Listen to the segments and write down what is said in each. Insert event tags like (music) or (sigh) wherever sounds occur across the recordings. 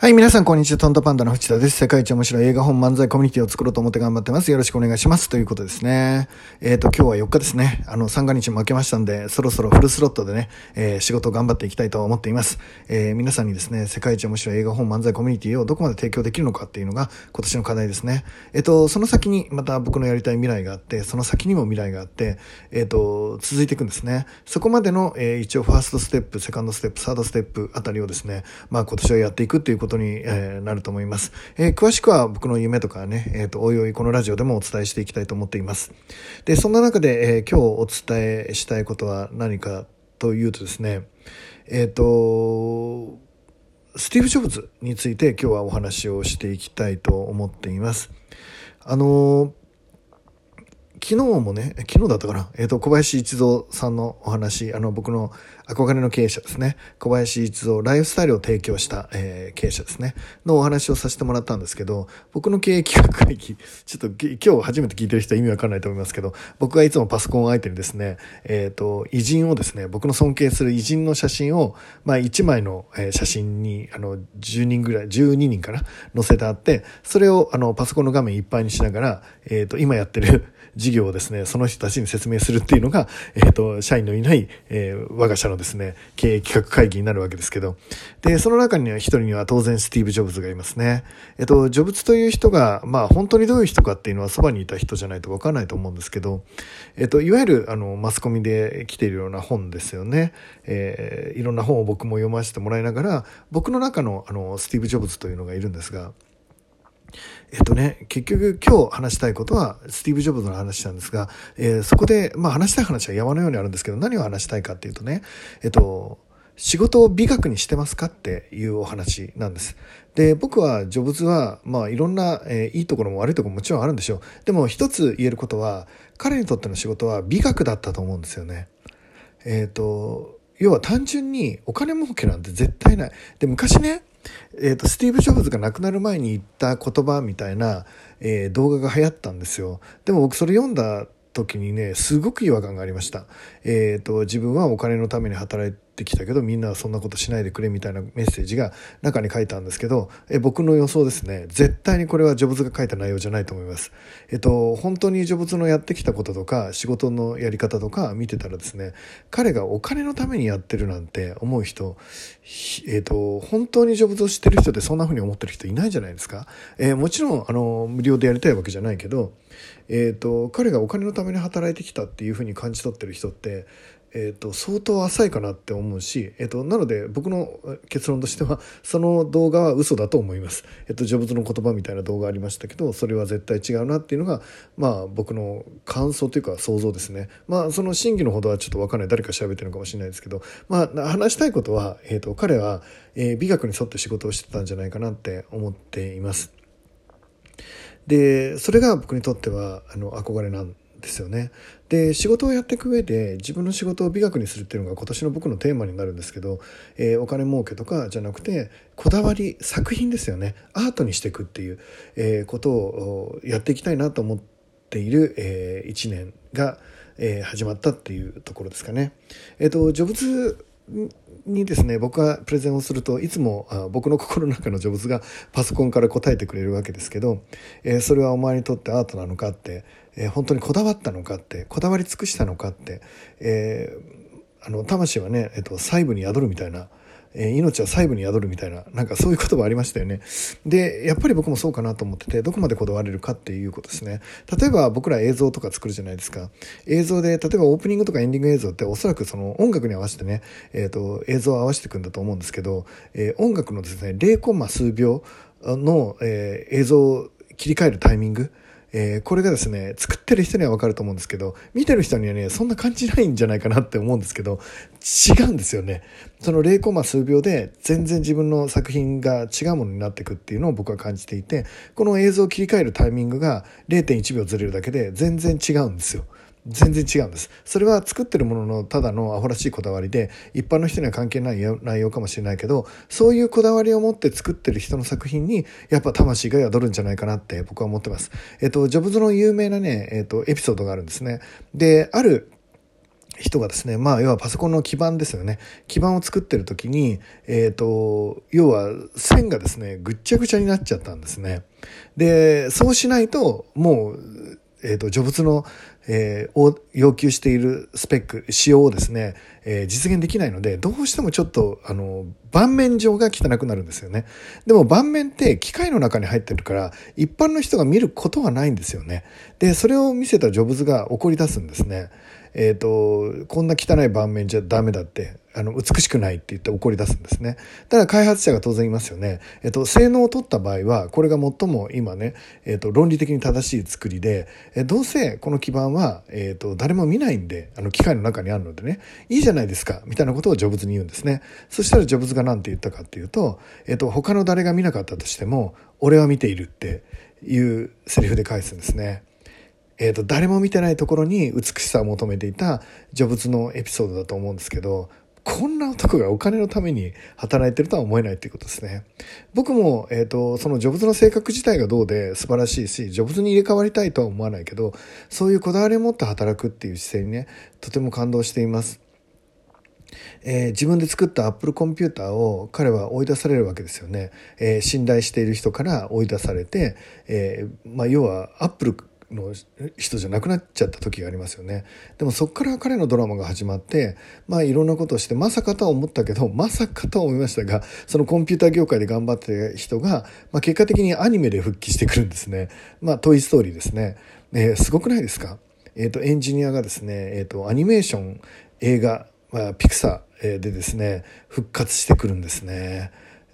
はい、皆さん、こんにちは。トントパンダの藤田です。世界一面白い映画本漫才コミュニティを作ろうと思って頑張ってます。よろしくお願いします。ということですね。えっ、ー、と、今日は4日ですね。あの、三が日も明けましたんで、そろそろフルスロットでね、えー、仕事を頑張っていきたいと思っています。えー、皆さんにですね、世界一面白い映画本漫才コミュニティをどこまで提供できるのかっていうのが今年の課題ですね。えっ、と、その先にまた僕のやりたい未来があって、その先にも未来があって、えっ、と、続いていくんですね。そこまでの、え一応ファーストステップ、セカンドステップ、サードステップあたりをですね、まあ今年はやっていくっていうことに、えーなると思います。え、詳しくは僕の夢とかね、えっ、と、おいおいこのラジオでもお伝えしていきたいと思っています。で、そんな中で、え、今日お伝えしたいことは何かというとですね、えっ、と、スティーブ・ジョブズについて今日はお話をしていきたいと思っています。あの昨日もね、昨日だったかな、えっ、ー、と、小林一三さんのお話、あの、僕の憧れの経営者ですね、小林一三、ライフスタイルを提供した、えー、経営者ですね、のお話をさせてもらったんですけど、僕の経営企画会議、ちょっと今日初めて聞いてる人は意味わかんないと思いますけど、僕がいつもパソコン相手にですね、えっ、ー、と、偉人をですね、僕の尊敬する偉人の写真を、まあ、1枚の写真に、あの、10人ぐらい、12人かな、載せてあって、それを、あの、パソコンの画面いっぱいにしながら、えっ、と、今やってる事業をですね、その人たちに説明するっていうのが、えっ、ー、と、社員のいない、えー、我が社のですね、経営企画会議になるわけですけど、で、その中には一人には当然スティーブ・ジョブズがいますね。えっ、ー、と、ジョブズという人が、まあ本当にどういう人かっていうのはそばにいた人じゃないとわからないと思うんですけど、えっ、と、いわゆるあの、マスコミで来ているような本ですよね。えいろんな本を僕も読ませてもらいながら、僕の中のあの、スティーブ・ジョブズというのがいるんですが、えっとね、結局今日話したいことはスティーブ・ジョブズの話なんですが、えー、そこで、まあ話したい話は山のようにあるんですけど、何を話したいかっていうとね、えっと、仕事を美学にしてますかっていうお話なんです。で、僕はジョブズは、まあいろんな、えー、いいところも悪いところももちろんあるんでしょう。でも一つ言えることは、彼にとっての仕事は美学だったと思うんですよね。えっ、ー、と、要は単純にお金儲けなんて絶対ない。で、昔ね、えーと、スティーブ・ジョブズが亡くなる前に言った言葉みたいな、えー、動画が流行ったんですよ。でも僕それ読んだ時にね、すごく違和感がありました。え、ー、と、自分はお金のために働いってきたけどみんなはそんなことしないでくれみたいなメッセージが中に書いたんですけどえ僕の予想ですね絶対にこれはジョブズが書いた内容じゃないと思います。えっと本当にジョブズのやってきたこととか仕事のやり方とか見てたらですね彼がお金のためにやってるなんて思う人えっと本当にジョブズを知ってる人ってそんな風に思ってる人いないじゃないですか、えー、もちろんあの無料でやりたいわけじゃないけどえーと、彼がお金のために働いてきたっていうふうに感じ取ってる人ってえーと、相当浅いかなって思うし、えーと、なので僕の結論としては (laughs) その動画は嘘だと思います、えーと、ジョブズの言葉みたいな動画ありましたけどそれは絶対違うなっていうのがまあ僕の感想というか想像ですね。まあその真偽のほどはちょっと分かんない。誰か調べてるのかもしれないですけどまあ話したいことは、えー、と彼は、えー、美学に沿って仕事をしてたんじゃないかなって思っています。でそれが僕にとってはあの憧れなんですよね。で仕事をやっていく上で自分の仕事を美学にするっていうのが今年の僕のテーマになるんですけど、えー、お金儲けとかじゃなくてこだわり作品ですよねアートにしていくっていう、えー、ことをやっていきたいなと思っている、えー、1年が、えー、始まったっていうところですかね。えっ、ー、とジョブズにですね僕がプレゼンをするといつも僕の心の中のジョブズがパソコンから答えてくれるわけですけど、えー、それはお前にとってアートなのかって、えー、本当にこだわったのかってこだわり尽くしたのかって、えー、あの魂はね、えーと細部に宿るみたいなえ命は細部に宿るみたいな、なんかそういう言葉ありましたよね。で、やっぱり僕もそうかなと思ってて、どこまでこだわれるかっていうことですね。例えば僕ら映像とか作るじゃないですか。映像で、例えばオープニングとかエンディング映像っておそらくその音楽に合わせてね、えっ、ー、と、映像を合わせていくんだと思うんですけど、えー、音楽のですね、0コンマ数秒の、えー、映像を切り替えるタイミング、えー、これがですね、作ってる人にはわかると思うんですけど、見てる人にはね、そんな感じないんじゃないかなって思うんですけど、違うんですよね。その0コマ数秒で全然自分の作品が違うものになっていくっていうのを僕は感じていて、この映像を切り替えるタイミングが0.1秒ずれるだけで全然違うんですよ。全然違うんですそれは作ってるもののただのアホらしいこだわりで一般の人には関係ない内容かもしれないけどそういうこだわりを持って作ってる人の作品にやっぱ魂が宿るんじゃないかなって僕は思ってます。えっと、ジョブズの有名なね、えっと、エピソードがあるんですね。で、ある人がですね、まあ、要はパソコンの基板ですよね。基板を作ってる時に、えっ、ー、と、要は線がですね、ぐっちゃぐちゃになっちゃったんですね。で、そうしないと、もう、えっ、ー、と、序物の、えー、を要求しているスペック、仕様をですね、えー、実現できないので、どうしてもちょっと、あの、盤面上が汚くなるんですよね。でも盤面って機械の中に入ってるから、一般の人が見ることはないんですよね。で、それを見せたジョブズが怒り出すんですね。えっ、ー、と、こんな汚い盤面じゃダメだって、あの、美しくないって言って怒り出すんですね。ただ開発者が当然いますよね。えっ、ー、と、性能を取った場合は、これが最も今ね、えっ、ー、と、論理的に正しい作りで、えどうせこの基盤は、えっ、と、誰も見ないんで、あの、機械の中にあるのでね、いいじゃないですか、みたいなことをジョブズに言うんですね。そしたらジョブズが何て言ったかっていうと、えっ、と、他の誰が見なかったとしても、俺は見ているっていうセリフで返すんですね。えーと、誰も見てないところに美しさを求めていたジョブズのエピソードだと思うんですけどこんな男がお金のために働いてるとは思えないっていうことですね。僕も、えっ、ー、と、そのジョブズの性格自体がどうで素晴らしいし、ジョブズに入れ替わりたいとは思わないけど、そういうこだわりを持って働くっていう姿勢にね、とても感動しています。えー、自分で作ったアップルコンピューターを彼は追い出されるわけですよね。えー、信頼している人から追い出されて、えー、まあ、要はアップルの人じゃなくなっちゃった時がありますよね。でもそこから彼のドラマが始まってまあいろんなことをしてまさかとは思ったけどまさかとは思いましたがそのコンピューター業界で頑張ってた人が、まあ、結果的にアニメで復帰してくるんですね。まあトイ・ストーリーですね、えー、すごくないですか？えっ、ー、とエンジニアがですね、えっ、ー、とアニメーション映画、まあ、ピクサーでですね復活してくるんですね、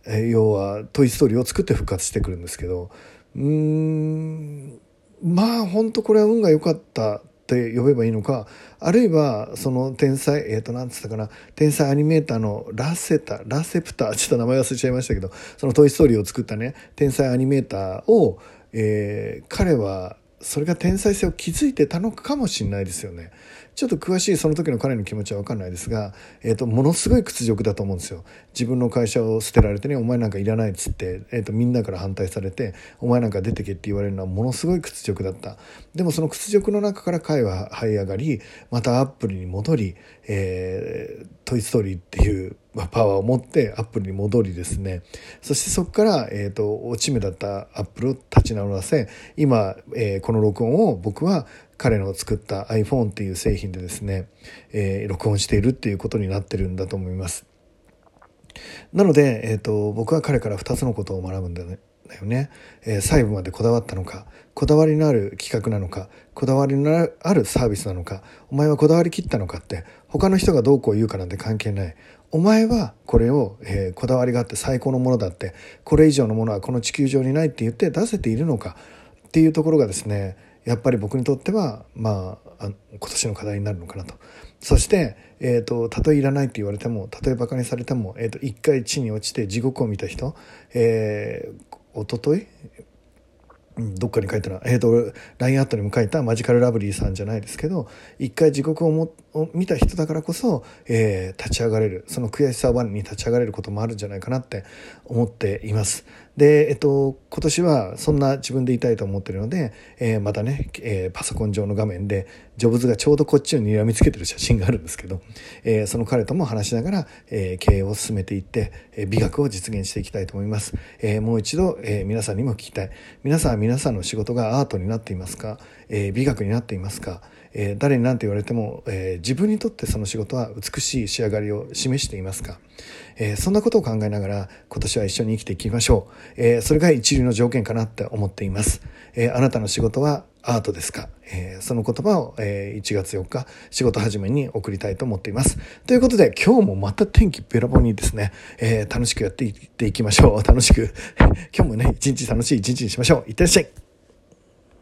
えー、要はトイ・ストーリーを作って復活してくるんですけどうーんまあ本当これは運が良かったって呼べばいいのかあるいはその天才えっ、ー、と何つったかな天才アニメーターのラセタラセプターちょっと名前忘れちゃいましたけどその「トイ・ストーリー」を作ったね天才アニメーターを、えー、彼はそれが天才性を築いてたのかもしれないですよね。ちょっと詳しいその時の彼の気持ちは分かんないですが、えーと、ものすごい屈辱だと思うんですよ。自分の会社を捨てられてねお前なんかいらないっつって、えーと、みんなから反対されてお前なんか出てけって言われるのはものすごい屈辱だったでもその屈辱の中から彼は這い上がりまたアップルに戻り「えー、トイ・ストーリー」っていうパワーを持ってアップルに戻りですねそしてそこから、えーと、落ち目だったアップルを立ち直らせ今、えー、この録音を僕は彼の作った iPhone っていう製品でですね、えー、録音しているっていうことになってるんだと思います。なので、えーと、僕は彼から2つのことを学ぶんだよね。だよね、えー、細部までこだわったのかこだわりのある企画なのかこだわりのあるサービスなのかお前はこだわりきったのかって他の人がどうこう言うかなんて関係ないお前はこれを、えー、こだわりがあって最高のものだってこれ以上のものはこの地球上にないって言って出せているのかっていうところがですねやっぱり僕にとってはまあ今年の課題になるのかなと。そして、えーと、たとえいらないって言われてもたとえバカにされても、えーと、一回地に落ちて地獄を見た人、えー、一昨日どっかに書いたら、えっ、ー、と、LINE アットにも書いたマジカルラブリーさんじゃないですけど、一回地獄をもを見た人だからこそ、えー、立ち上がれる、その悔しさをバに立ち上がれることもあるんじゃないかなって思っています。で、えっと、今年はそんな自分でいたいと思ってるので、えー、またね、えー、パソコン上の画面で、ジョブズがちょうどこっちを睨みつけてる写真があるんですけど、えー、その彼とも話しながら、え経営を進めていって、え美学を実現していきたいと思います。えもう一度、え皆さんにも聞きたい。皆さんは皆さんの仕事がアートになっていますか、え美学になっていますか？えー、誰に何て言われても、えー、自分にとってその仕事は美しい仕上がりを示していますか、えー、そんなことを考えながら今年は一緒に生きていきましょう、えそれが一流の条件かなって思っています、えあなたの仕事はアートですか、えその言葉を、え1月4日仕事始めに送りたいと思っています。ということで今日もまた天気べらぼうにですね、え楽しくやっていっていきましょう。楽しく。(laughs) 今日もね一日楽しい一日にしましょう。いってらっしゃい。